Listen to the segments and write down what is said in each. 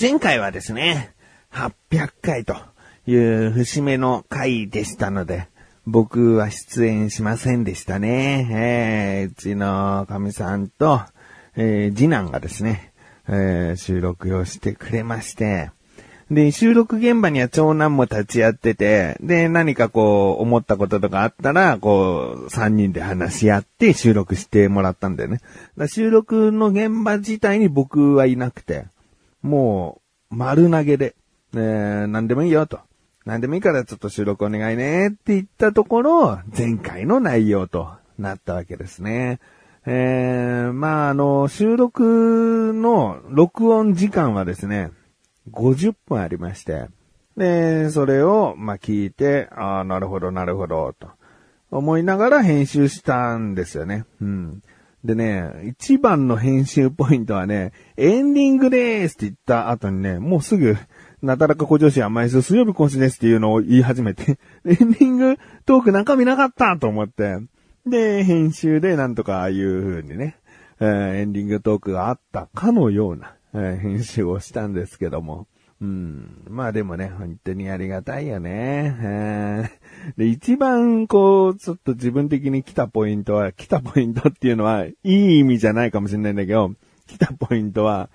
前回はですね、800回という節目の回でしたので、僕は出演しませんでしたね。えー、うちの神さんと、えー、次男がですね、えー、収録をしてくれまして、で、収録現場には長男も立ち会ってて、で、何かこう、思ったこととかあったら、こう、三人で話し合って収録してもらったんだよね。だ収録の現場自体に僕はいなくて、もう、丸投げで、えー、何でもいいよと。何でもいいからちょっと収録お願いねって言ったところ、前回の内容となったわけですね。えー、まあ、あの、収録の録音時間はですね、50分ありまして、で、それを、まあ、聞いて、ああ、なるほど、なるほど、と思いながら編集したんですよね。うん。でね、一番の編集ポイントはね、エンディングでーすって言った後にね、もうすぐ、なだらか小女子甘いす水曜日講師ですっていうのを言い始めて、エンディングトーク中身なかったと思って、で、編集でなんとかああいう風にね、えー、エンディングトークがあったかのような、え編集をしたんですけども。うん。まあでもね、本当にありがたいよね。で、一番こう、ちょっと自分的に来たポイントは、来たポイントっていうのは、いい意味じゃないかもしれないんだけど、来たポイントは、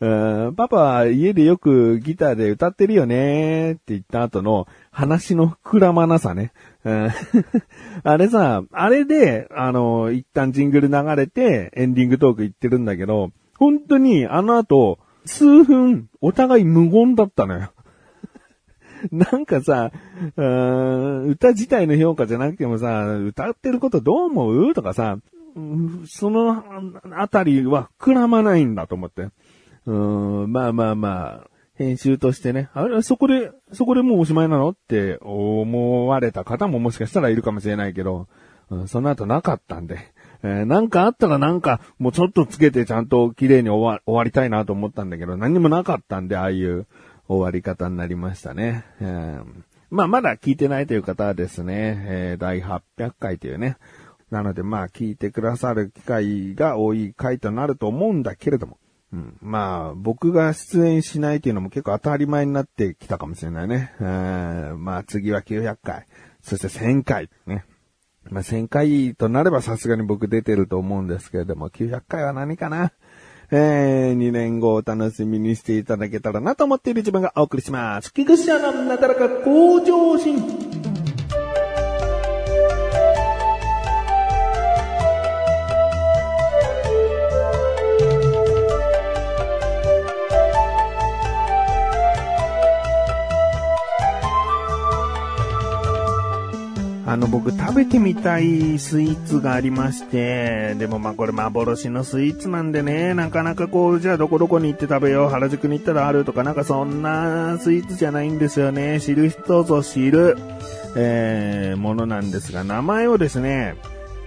うんパパは家でよくギターで歌ってるよねって言った後の話の膨らまなさね。あれさ、あれで、あの、一旦ジングル流れてエンディングトーク言ってるんだけど、本当にあの後、数分、お互い無言だったのよ。なんかさ、歌自体の評価じゃなくてもさ、歌ってることどう思う？とかさ、そのあたりは膨らまないんだと思って。うんまあまあまあ、編集としてね、あれ、そこで、そこでもうおしまいなの？って思われた方ももしかしたらいるかもしれないけど、うん、その後なかったんで、えー、なんかあったらなんか、もうちょっとつけてちゃんと綺麗に終わ終わりたいなと思ったんだけど、何もなかったんで、ああいう終わり方になりましたね。えー、まあ、まだ聞いてないという方はですね、えー、第800回というね。なので、まあ、聞いてくださる機会が多い回となると思うんだけれども、うん、まあ、僕が出演しないというのも結構当たり前になってきたかもしれないね。えー、まあ、次は900回、そして1000回、ね。まあ、1000回となればさすがに僕出てると思うんですけれども、900回は何かな？えー、2年後を楽しみにしていただけたらなと思っている自分がお送りします。菊池アナなだらか向上心。あの、僕食べてみたいスイーツがありまして、でもまあこれ幻のスイーツなんでね、なかなかこう、じゃあどこどこに行って食べよう、原宿に行ったらあるとかなんかそんなスイーツじゃないんですよね。知る人ぞ知る、えー、ものなんですが、名前をですね、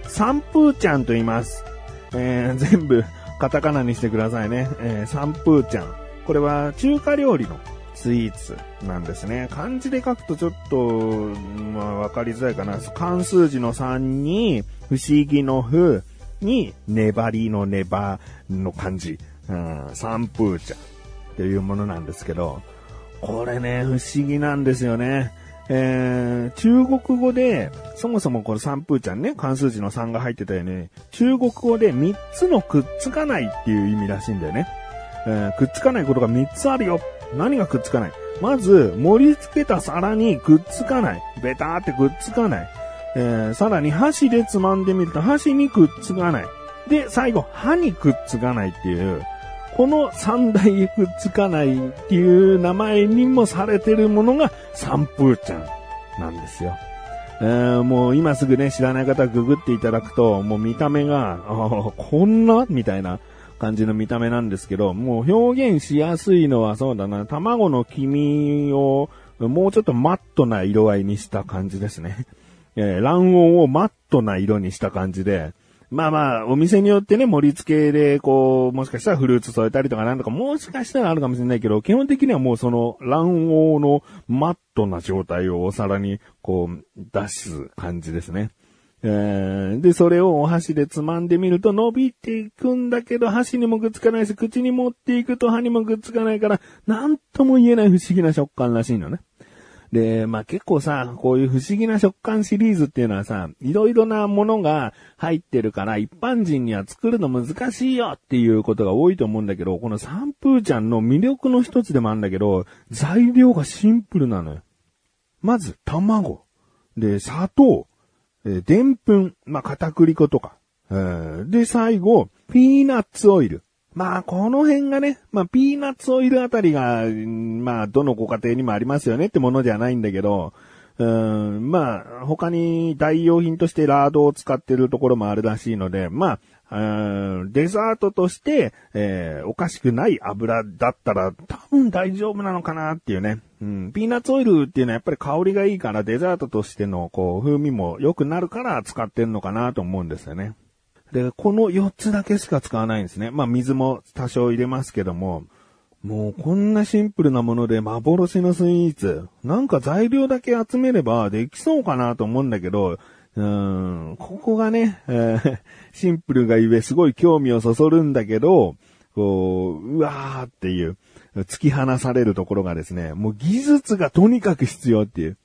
サンプーちゃんと言います。えー、全部カタカナにしてくださいね。えー、サンプーちゃん。これは中華料理のスイーツなんですね。漢字で書くとちょっと、まあ、わかりづらいかな。漢数字の3に、不思議の不に、粘りの粘の漢字。うん、三風茶っていうものなんですけど、これね、不思議なんですよね。えー、中国語で、そもそもこの三風ちゃんね、関数字の3が入ってたよね。中国語で3つのくっつかないっていう意味らしいんだよね。えー、くっつかないことが3つあるよ何がくっつかない？まず、盛り付けた皿にくっつかない。ベターってくっつかない。えー、さらに箸でつまんでみると箸にくっつかない。で、最後、歯にくっつかないっていう、この三大くっつかないっていう名前にもされてるものが三風ちゃんなんですよ。えー、もう今すぐね、知らない方ググっていただくと、もう見た目が、あこんな？みたいな。感じの見た目なんですけど、もう表現しやすいのはそうだな、卵の黄身をもうちょっとマットな色合いにした感じですね。えー、卵黄をマットな色にした感じで、まあまあ、お店によってね、盛り付けで、こう、もしかしたらフルーツ添えたりとかなんとか、もしかしたらあるかもしれないけど、基本的にはもうその卵黄のマットな状態をお皿に、こう、出す感じですね。え、で、それをお箸でつまんでみると伸びていくんだけど、箸にもくっつかないし、口に持っていくと歯にもくっつかないから、なんとも言えない不思議な食感らしいのね。で、まあ結構さ、こういう不思議な食感シリーズっていうのはさ、いろいろなものが入ってるから一般人には作るの難しいよっていうことが多いと思うんだけど、このサンプーちゃんの魅力の一つでもあるんだけど、材料がシンプルなのよ。まず、卵。で、砂糖。えでんぷん。まあ、片栗粉とか。えー、で、最後、ピーナッツオイル。まあ、この辺がね、まあ、ピーナッツオイルあたりが、まあ、どのご家庭にもありますよねってものじゃないんだけど、うん、まあ、他に代用品としてラードを使ってるところもあるらしいので、まあ、デザートとして、えー、おかしくない油だったら多分大丈夫なのかなっていうね。うん、ピーナッツオイルっていうのはやっぱり香りがいいからデザートとしてのこう風味も良くなるから使ってんのかなと思うんですよね。で、この4つだけしか使わないんですね。まあ水も多少入れますけども、もうこんなシンプルなもので幻のスイーツ。なんか材料だけ集めればできそうかなと思うんだけど、うーん、ここがね、えー、シンプルがゆえすごい興味をそそるんだけど、こう、うわーっていう、突き放されるところがですね、もう技術がとにかく必要っていう。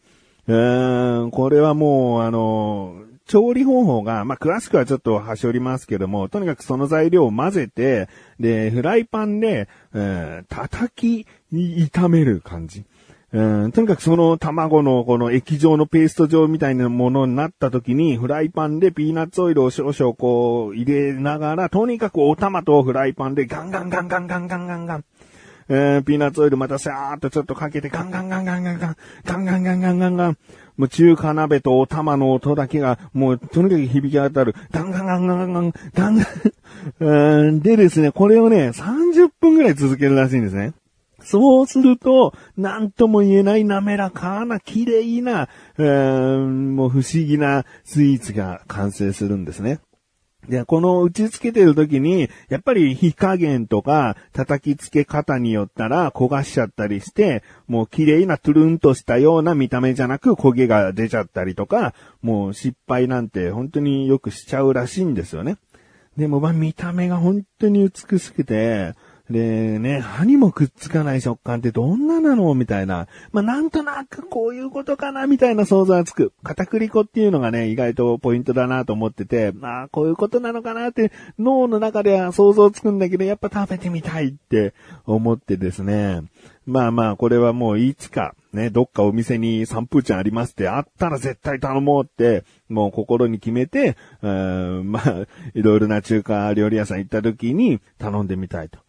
うーん、これはもう、あの、調理方法が、まあ、詳しくはちょっと端折りますけども、とにかくその材料を混ぜて、で、フライパンで、えー、叩き、炒める感じ。うん、とにかくその卵のこの液状のペースト状みたいなものになった時に、フライパンでピーナッツオイルを少々こう入れながら、とにかくお玉とフライパンでガンガンガンガンガンガンガンガン、えー、ピーナッツオイルまたシャーっとちょっとかけてガンガンガンガンガンガン、ガンガンガンガンガンガン、もう中華鍋とお玉の音だけが、もうとにかく響き渡る。ガンガンガンガンガンガン、ガンガン。でですね、これをね、30分くらい続けるらしいんですね。そうすると、なんとも言えない滑らかな、綺麗な、えー、もう不思議なスイーツが完成するんですね。で、この打ち付けてる時に、やっぱり火加減とか叩き付け方によったら焦がしちゃったりして、もう綺麗なトゥルンとしたような見た目じゃなく焦げが出ちゃったりとか、もう失敗なんて本当によくしちゃうらしいんですよね。でもまあ見た目が本当に美しくて、で、ね、歯にもくっつかない食感ってどんななの？みたいな。まあ、なんとなくこういうことかな？みたいな想像がつく。片栗粉っていうのがね、意外とポイントだなと思ってて、まあ、こういうことなのかなって脳の中では想像つくんだけど、やっぱ食べてみたいって思ってですね。まあまあ、これはもういつか、ね、どっかお店にサンプーちゃんありますってあったら絶対頼もうって、もう心に決めて、うん、まあ、いろいろな中華料理屋さん行った時に頼んでみたいと。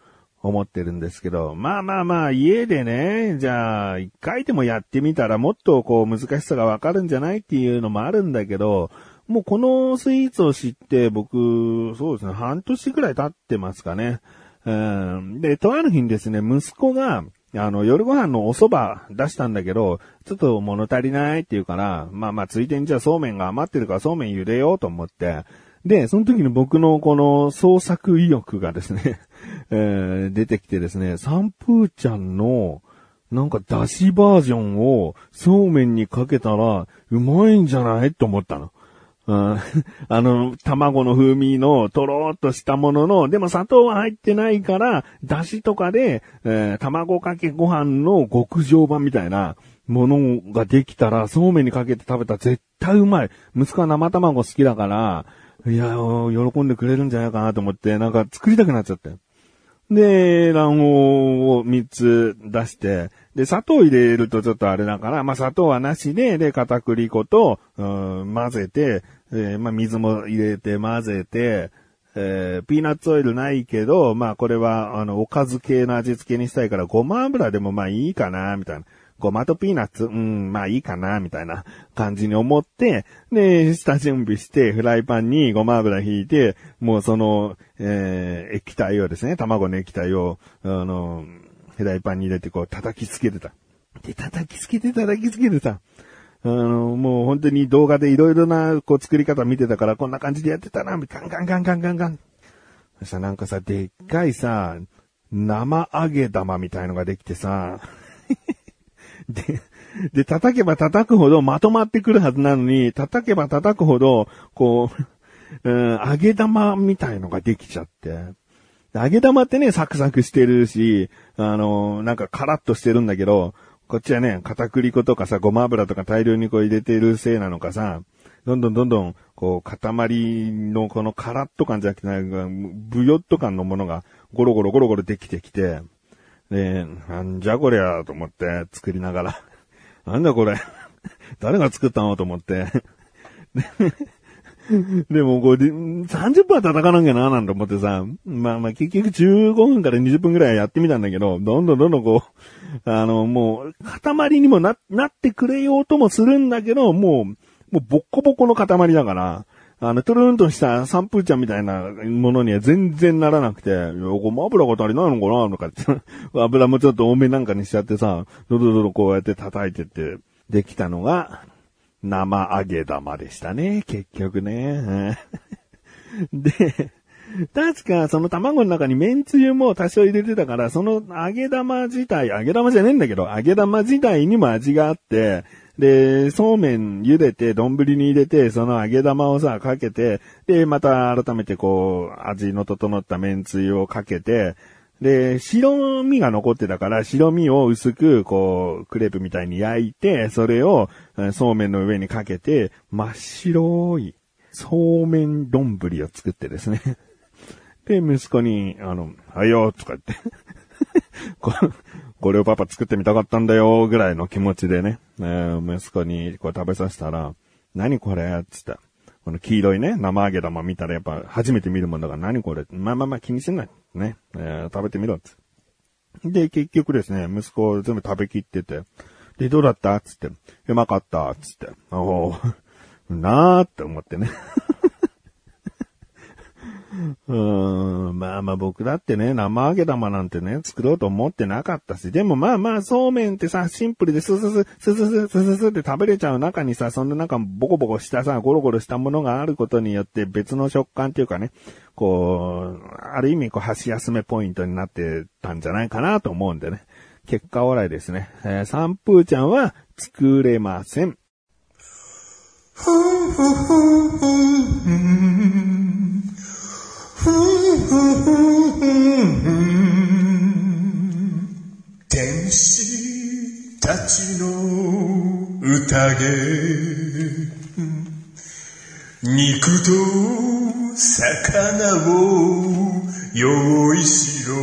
思ってるんですけど、まあまあまあ、家でね、じゃあ、一回でもやってみたらもっとこう難しさがわかるんじゃないっていうのもあるんだけど、もうこのスイーツを知って僕、そうですね、半年くらい経ってますかね。うん、で、とある日にですね、息子が、あの、夜ご飯のお蕎麦出したんだけど、ちょっと物足りないって言うから、まあまあ、ついでにじゃあそうめんが余ってるからそうめん茹でようと思って、で、その時に僕のこの創作意欲がですねえー、出てきてですね、サンプーちゃんの、なんか出汁バージョンをそうめんにかけたら、うまいんじゃない？と思ったの。あ の、卵の風味のとろーっとしたものの、でも砂糖は入ってないから、出汁とかで、えー、卵かけご飯の極上版みたいなものができたら、そうめんにかけて食べたら絶対うまい。息子は生卵好きだから、いや、喜んでくれるんじゃないかなと思って、なんか作りたくなっちゃったよ。で、卵黄を3つ出して、で、砂糖入れるとちょっとあれだから、まあ、砂糖はなしで、で、片栗粉と、うん、混ぜて、えー、まあ、水も入れて混ぜて、えー、ピーナッツオイルないけど、まあ、これは、あの、おかず系の味付けにしたいから、ごま油でもまあいいかな、みたいな。ごまとピーナッツ、うん、まあいいかな、みたいな感じに思って、で、下準備して、フライパンにごま油引いて、もうその、えー、液体をですね、卵の液体を、あの、フライパンに入れてこう叩きつけてた。で、叩きつけて叩きつけてた。あの、もう本当に動画でいろいろな、こう作り方見てたから、こんな感じでやってたな、ガンガンガンガンガンガン。そしたらなんかさ、でっかいさ、生揚げ玉みたいのができてさ、で、で、叩けば叩くほどまとまってくるはずなのに、叩けば叩くほど、こう、うん、揚げ玉みたいのができちゃって。揚げ玉ってね、サクサクしてるし、あの、なんかカラッとしてるんだけど、こっちはね、片栗粉とかさ、ごま油とか大量にこう入れてるせいなのかさ、どんどんどんどん、こう、塊のこのカラッと感じゃなくて、ブヨッと感のものがゴロゴロゴロゴロできてきて、で、なんじゃこりゃと思って作りながら、なんだこれ。誰が作ったのと思って。でも、こう、30分は叩かなきゃな、なんて思ってさ、まあまあ結局15分から20分くらいやってみたんだけど、どんどんどんどんこう、あの、もう、塊にもな、なってくれようともするんだけど、もう、もうボッコボコの塊だから、あの、トゥルンとしたサンプーちゃんみたいなものには全然ならなくて、ごま油が足りないのかなとかって、油もちょっと多めなんかにしちゃってさ、どどどどこうやって叩いてって、できたのが、生揚げ玉でしたね、結局ね。で、確かその卵の中に麺つゆも多少入れてたから、その揚げ玉自体、揚げ玉じゃねえんだけど、揚げ玉自体にも味があって、で、そうめん茹でて、丼に入れて、その揚げ玉をさ、かけて、で、また改めてこう、味の整った麺つゆをかけて、で、白身が残ってたから、白身を薄く、こう、クレープみたいに焼いて、それを、そうめんの上にかけて、真っ白い、そうめん丼を作ってですね。で、息子に、あの、はいよ、とか言って こ、これをパパ作ってみたかったんだよ、ぐらいの気持ちでね、えー、息子にこう食べさせたら、何これ？つって。この黄色いね、生揚げ玉見たらやっぱ初めて見るもんだから何これ？まあまあまあ気にすんな。ね。えー、食べてみろっ。つってで、結局ですね、息子全部食べきってて、で、どうだった？つって、うまかった？つって、お なーって思ってね。うん、まあまあ僕だってね、生揚げ玉なんてね、作ろうと思ってなかったし、でもまあまあそうめんってさ、シンプルでススス、ススス、スススって食べれちゃう中にさ、そんな中ボコボコしたさ、ゴロゴロしたものがあることによって別の食感っていうかね、こう、ある意味こう箸休めポイントになってたんじゃないかなと思うんでね。結果オーライですね。えー、サンプーちゃんは作れません。天使たちの宴。肉と魚を用意しろ。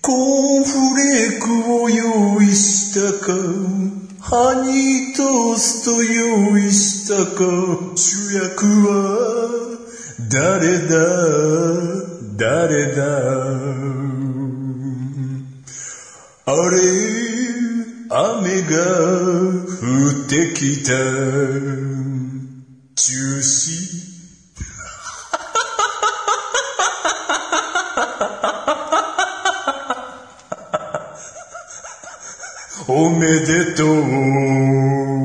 コーンフレークを用意したか。ハニートースト用意したか主役は誰だ？誰だ？あれ雨が降ってきた。中止 おめでとう。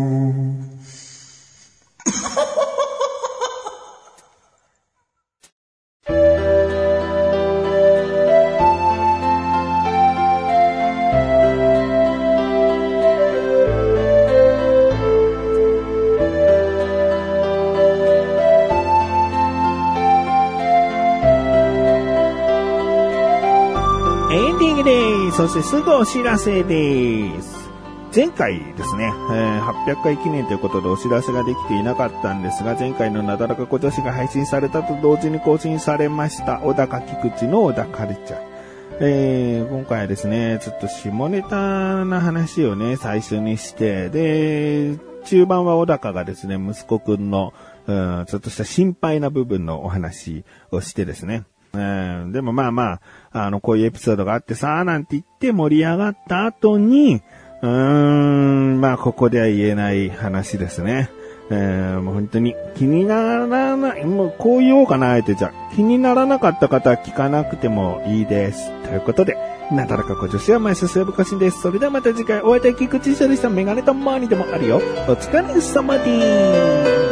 そしてすぐお知らせです。前回ですね、えー、800回記念ということでお知らせができていなかったんですが、前回のなだらか小女子が配信されたと同時に更新されました、小高菊池の小田カルチャー。えー、今回はですね、ちょっと下ネタな話をね、最初にして、で、中盤は小高がですね、息子くんの、うん、ちょっとした心配な部分のお話をしてですね、えー、でもまあまあ、あの、こういうエピソードがあってさ、なんて言って盛り上がった後に、うーん、まあ、ここでは言えない話ですね。えー、もう本当に気にならない、もうこう言おうかな、あえてじゃ気にならなかった方は聞かなくてもいいです。ということで、なだらかご女子は毎週水曜日更新です。それではまた次回お会いできくちしょでしたメガネとマーニでもあるよ。お疲れ様でーす。